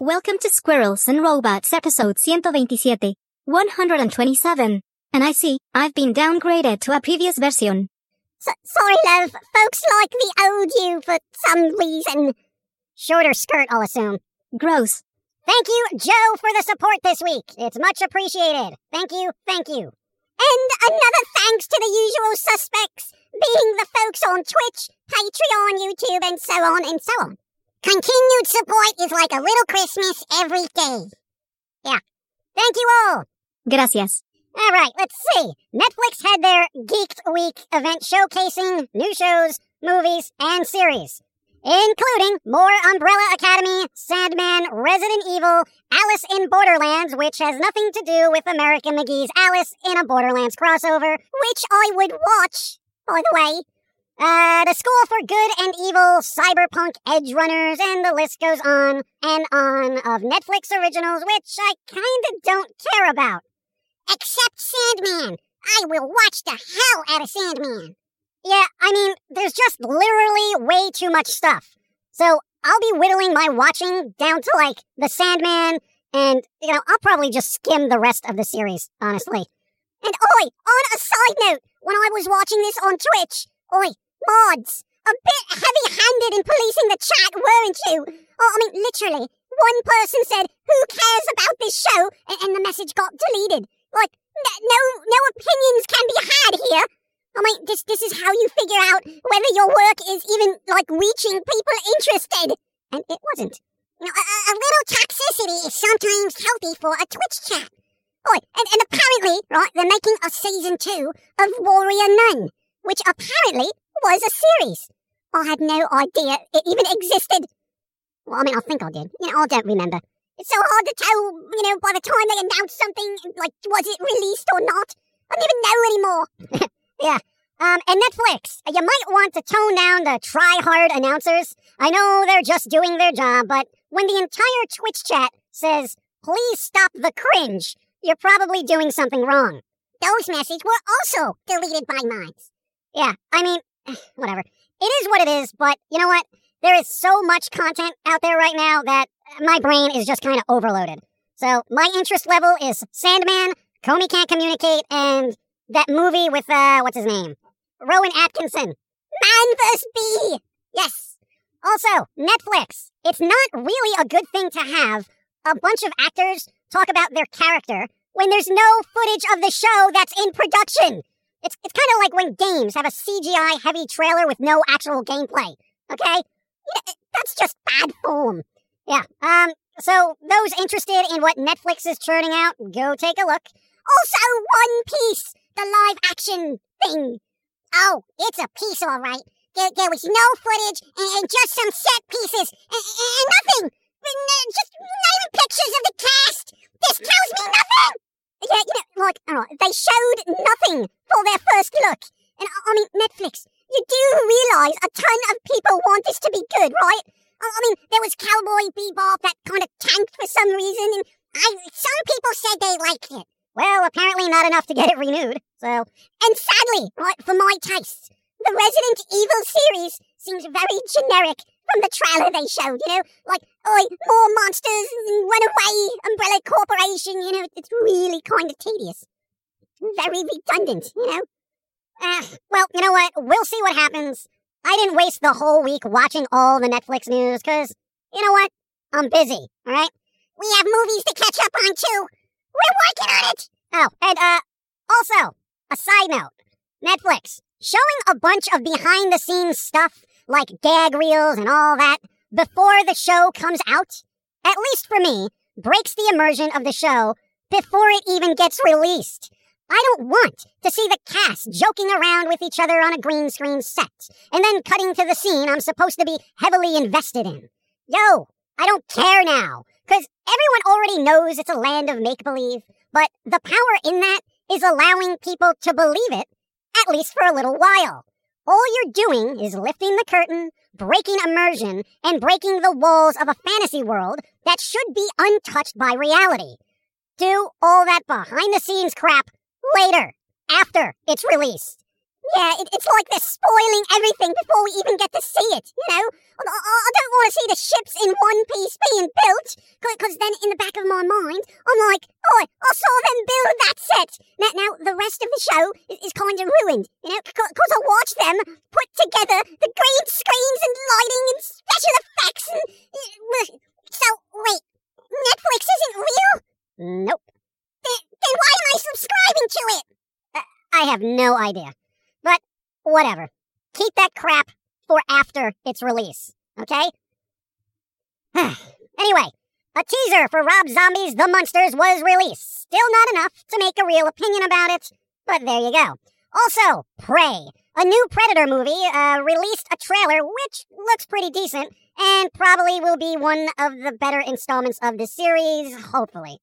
Welcome to Squirrels and Robots episode 127, 127. And I see, I've been downgraded to a previous version. S- sorry, love. Folks like the old you for some reason. Shorter skirt, I'll assume. Gross. Thank you, Joe, for the support this week. It's much appreciated. Thank you, thank you. And another thanks to the usual suspects, being the folks on Twitch, Patreon, YouTube, and so on and so on. Continued support is like a little Christmas every day. Yeah. Thank you all. Gracias. All right, let's see. Netflix had their Geeked Week event showcasing new shows, movies, and series, including more Umbrella Academy, Sandman, Resident Evil, Alice in Borderlands, which has nothing to do with American McGee's Alice in a Borderlands crossover, which I would watch, by the way. Uh, the School for Good and Evil, Cyberpunk Edge Runners, and the list goes on and on of Netflix originals, which I kinda don't care about. Except Sandman. I will watch the hell out of Sandman. Yeah, I mean, there's just literally way too much stuff. So I'll be whittling my watching down to like the Sandman, and, you know, I'll probably just skim the rest of the series, honestly. And oi, on a side note, when I was watching this on Twitch, oi, mods, a bit heavy-handed in policing the chat, weren't you? Oh, I mean, literally, one person said, "Who cares about this show?" and, and the message got deleted. Like, no, no opinions can be had here. Oh I mean, this this is how you figure out whether your work is even like reaching people interested, and it wasn't. You know, a, a- a little toxicity is sometimes healthy for a Twitch chat. Oh, and, and apparently, right, they're making a season two of Warrior Nun, which apparently was a series. I had no idea it even existed. Well, I mean, I think I did. You know, I don't remember. It's so hard to tell, you know, by the time they announce something, like, was it released or not? I don't even know anymore. yeah. Um, and Netflix, you might want to tone down the try-hard announcers. I know they're just doing their job, but when the entire Twitch chat says, please stop the cringe, you're probably doing something wrong. Those messages were also deleted by minds. Yeah, I mean, whatever. It is what it is, but you know what? There is so much content out there right now that my brain is just kind of overloaded. So my interest level is Sandman, Komi Can't Communicate, and that movie with, uh, what's his name? Rowan Atkinson. Man vs. Bee! Yes. Also, Netflix. It's not really a good thing to have a bunch of actors talk about their character when there's no footage of the show that's in production. It's, it's kind of like when games have a CGI heavy trailer with no actual gameplay. Okay? Yeah, That's just bad form. Yeah. Um, so those interested in what Netflix is churning out, go take a look. Also, One Piece, the live action thing. Oh, it's a piece, all right. There, there was no footage and, and just some set pieces and, and nothing. Just not even pictures of the cast. This tells me nothing. Yeah, you know, don't know, they showed nothing for their first look. And I mean, Netflix, you do realize a ton of people want this to be good, right? I I mean, there was Cowboy Bebop that kind of tanked for some reason, and I some people said they liked it. Well, apparently not enough to get it renewed. So, and sadly, for my tastes, the Resident Evil series seems very generic from the trailer they showed. You know, like, oi, more monsters, run away, Umbrella Corporation. You know, it's really kind of tedious, very redundant. You know. Uh, well, you know what? We'll see what happens. I didn't waste the whole week watching all the Netflix news because, you know what? I'm busy, alright? We have movies to catch up on too. We're working on it. Oh, and, uh, also, a side note Netflix showing a bunch of behind the scenes stuff like gag reels and all that before the show comes out, at least for me, breaks the immersion of the show before it even gets released. I don't want to see the cast joking around with each other on a green screen set and then cutting to the scene I'm supposed to be heavily invested in. Yo, I don't care now, because everyone already knows it's a land of make believe, but the power in that is allowing people to believe it, at least for a little while. All you're doing is lifting the curtain, breaking immersion, and breaking the walls of a fantasy world that should be untouched by reality. do all that behind the scenes crap later, after it's released. Yeah, it, it's like they're spoiling everything before we even get to see it, you know? I, I, I don't want to see the ships in One Piece being built, because then in the back of my mind, I'm like, oh, I saw them build that set. Now, now the rest of the show is, is kind of ruined, you know, because I watched them put together the green screens and lighting and special effects and... So, wait, Netflix isn't real? Nope. Then, then why am I subscribing to it? Uh, I have no idea. Whatever. Keep that crap for after its release, okay? anyway, a teaser for Rob Zombie's The Munsters was released. Still not enough to make a real opinion about it, but there you go. Also, Prey, a new Predator movie, uh, released a trailer which looks pretty decent and probably will be one of the better installments of the series, hopefully.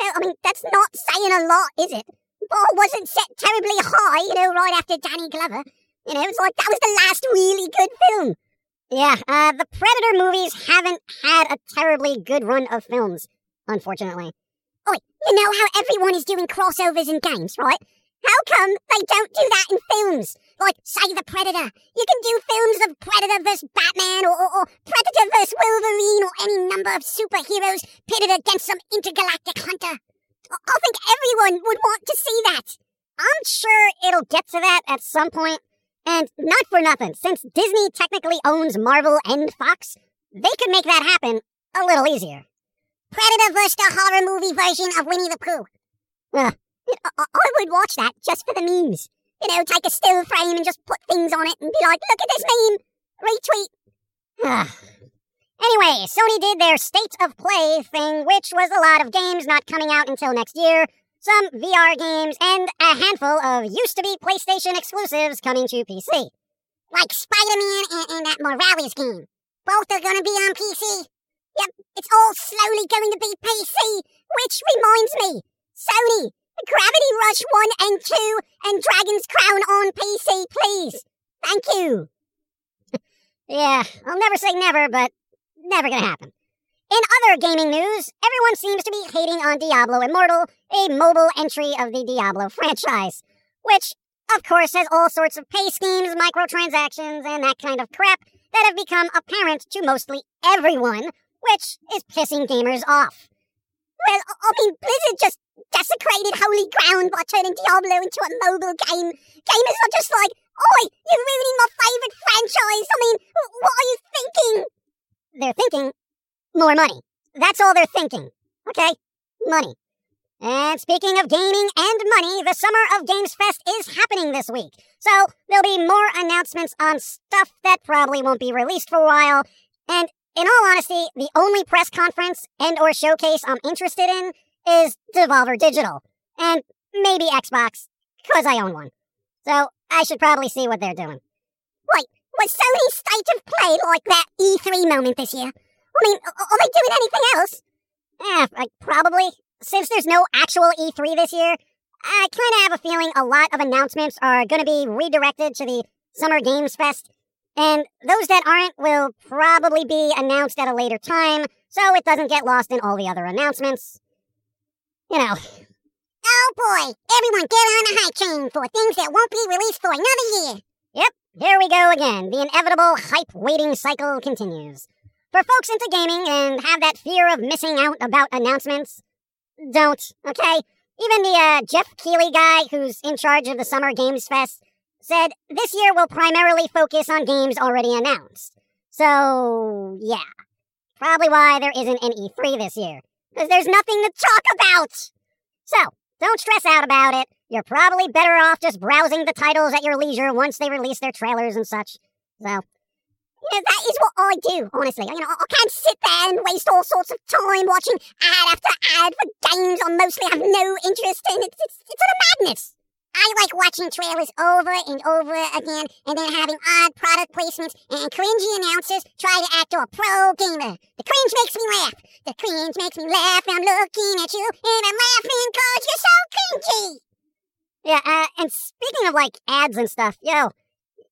Well, I mean, that's not saying a lot, is it? Bar wasn't set terribly high, you know, right after Danny Glover. You know, it was like that was the last really good film. Yeah, uh, the Predator movies haven't had a terribly good run of films, unfortunately. Oi, you know how everyone is doing crossovers in games, right? How come they don't do that in films? Like, say, The Predator. You can do films of Predator vs. Batman or, or, or Predator vs. Wolverine or any number of superheroes pitted against some intergalactic hunter. I think everyone would want to see that. I'm sure it'll get to that at some point. And not for nothing, since Disney technically owns Marvel and Fox, they could make that happen a little easier. Predator vs. the horror movie version of Winnie the Pooh. Uh, I would watch that just for the memes. You know, take a still frame and just put things on it and be like, look at this meme. Retweet. Anyway, Sony did their State of Play thing, which was a lot of games not coming out until next year, some VR games, and a handful of used to be PlayStation exclusives coming to PC. Like Spider Man and, and that Morales game. Both are gonna be on PC. Yep, it's all slowly going to be PC, which reminds me Sony, Gravity Rush 1 and 2 and Dragon's Crown on PC, please. Thank you. yeah, I'll never say never, but Never gonna happen. In other gaming news, everyone seems to be hating on Diablo Immortal, a mobile entry of the Diablo franchise, which, of course, has all sorts of pay schemes, microtransactions, and that kind of crap that have become apparent to mostly everyone, which is pissing gamers off. Well, I mean, Blizzard just desecrated holy ground by turning Diablo into a mobile game. Gamers are just like, Oi, you're ruining my favorite franchise. I mean, what are you? They're thinking more money. That's all they're thinking. Okay? Money. And speaking of gaming and money, the Summer of Games Fest is happening this week. So there'll be more announcements on stuff that probably won't be released for a while. And in all honesty, the only press conference and or showcase I'm interested in is Devolver Digital. And maybe Xbox, because I own one. So I should probably see what they're doing. Wait, was Sony's state of play like that E3 moment this year? I mean, are they doing anything else? Yeah, like, probably. Since there's no actual E3 this year, I kind of have a feeling a lot of announcements are going to be redirected to the Summer Games Fest. And those that aren't will probably be announced at a later time, so it doesn't get lost in all the other announcements. You know. Oh boy, everyone get on the high train for things that won't be released for another year. Yep, here we go again. The inevitable hype waiting cycle continues. For folks into gaming and have that fear of missing out about announcements, don't, okay? Even the uh, Geoff Keighley guy who's in charge of the Summer Games Fest said this year will primarily focus on games already announced. So, yeah. Probably why there isn't an E3 this year. Because there's nothing to talk about! So, don't stress out about it. You're probably better off just browsing the titles at your leisure once they release their trailers and such. So, you know, that is what I do, honestly. You know, I can't sit there and waste all sorts of time watching ad after ad for games I mostly have no interest in. It's, it's, it's a madness. I like watching trailers over and over again and then having odd product placements and cringy announcers try to act a pro gamer. The cringe makes me laugh. The cringe makes me laugh. I'm looking at you and I'm laughing cause you're so cringy. Yeah, uh, and speaking of like ads and stuff, yo,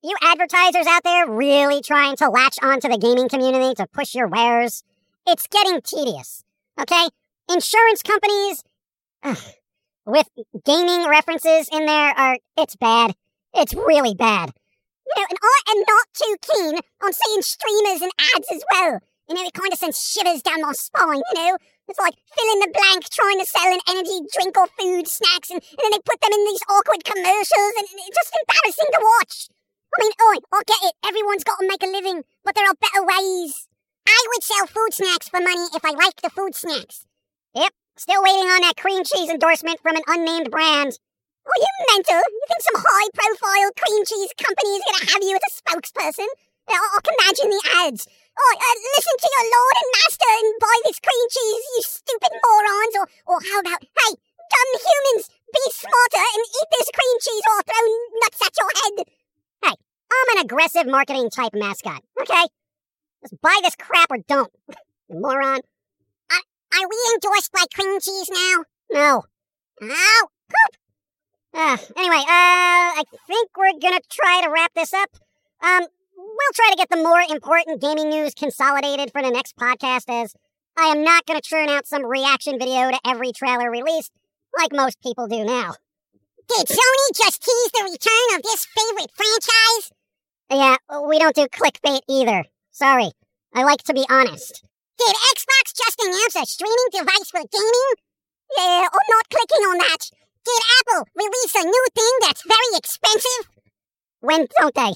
you advertisers out there really trying to latch onto the gaming community to push your wares, it's getting tedious. Okay? insurance companies ugh, with gaming references in there are it's bad. It's really bad. You know, and I am not too keen on seeing streamers and ads as well. You know, it kind of sends shivers down my spine, you know? It's like fill in the blank trying to sell an energy drink or food, snacks, and, and then they put them in these awkward commercials, and it's just embarrassing to watch. I mean, oi, I get it. Everyone's got to make a living, but there are better ways. I would sell food snacks for money if I liked the food snacks. Yep, still waiting on that cream cheese endorsement from an unnamed brand. Are you mental? You think some high profile cream cheese company is going to have you as a spokesperson? I, I can imagine the ads. Oh, uh, listen to your lord and master and buy this cream cheese, you stupid morons. Or, or how about, hey, dumb humans, be smarter and eat this cream cheese or I'll throw nuts at your head. Hey, I'm an aggressive marketing type mascot, okay? Just buy this crap or don't. moron. Are, are we endorsed by cream cheese now? No. Oh, poop. Uh, anyway, uh, I think we're gonna try to wrap this up. Um, we'll try to get the more important gaming news consolidated for the next podcast as I am not going to churn out some reaction video to every trailer released like most people do now. Did Sony just tease the return of this favorite franchise? Yeah, we don't do clickbait either. Sorry. I like to be honest. Did Xbox just announce a streaming device for gaming? Yeah, I'm not clicking on that. Did Apple release a new thing that's very expensive? When don't they?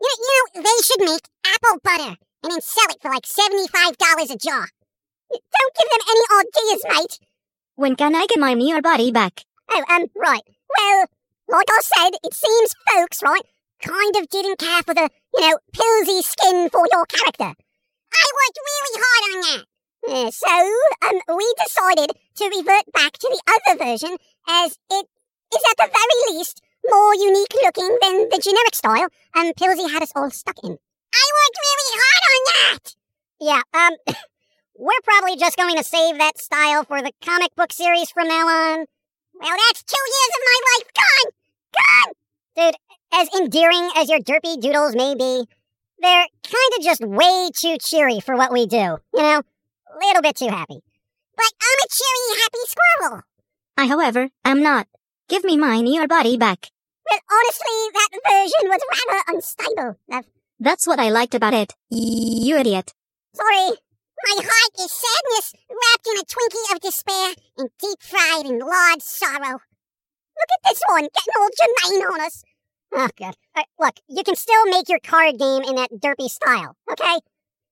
You, you know, they should make apple butter and then sell it for like $75 a jar. Don't give them any ideas, mate. When can I get my Near body back? Oh, um, right. Well, like I said, it seems folks, right, kind of didn't care for the, you know, Pilsy skin for your character. I worked really hard on that. Uh, so, um, we decided to revert back to the other version as it is at the very least more unique looking than the generic style, and Pilsy had us all stuck in. I worked really hard on that! Yeah, um, we're probably just going to save that style for the comic book series from now on. Well, that's two years of my life gone! Gone! Dude, as endearing as your derpy doodles may be, they're kind of just way too cheery for what we do, you know? Little bit too happy. But I'm a cheery, happy squirrel. I, however, am not. Give me my Near body back. Well, honestly, that version was rather unstable. That's, That's what I liked about it. You idiot. sorry. My heart is sadness wrapped in a Twinkie of despair and deep fried in large sorrow. Look at this one, getting all Jermaine on us. Oh, God. Uh, look, you can still make your card game in that derpy style, okay?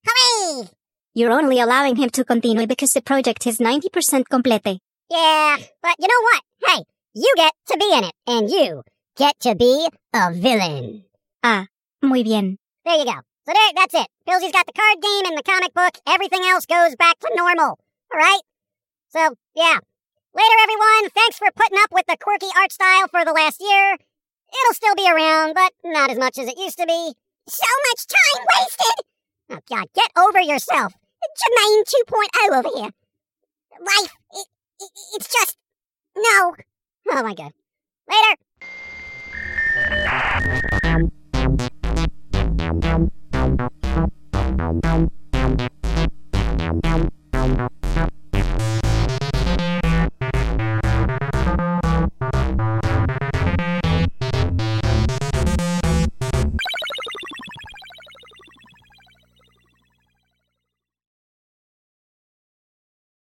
Hooray! You're only allowing him to continue because the project is 90% complete. Yeah, but you know what? Hey, you get to be in it, and you get to be a villain. Ah, muy bien. There you go. So there, that's it. Pilsy's got the card game and the comic book. Everything else goes back to normal. All right? So, yeah. Later, everyone. Thanks for putting up with the quirky art style for the last year. It'll still be around, but not as much as it used to be. So much time wasted! Oh, God, get over yourself. Jermaine 2.0 over here. Life, it, it, it's just. No. Oh, my God. Later. Thank you.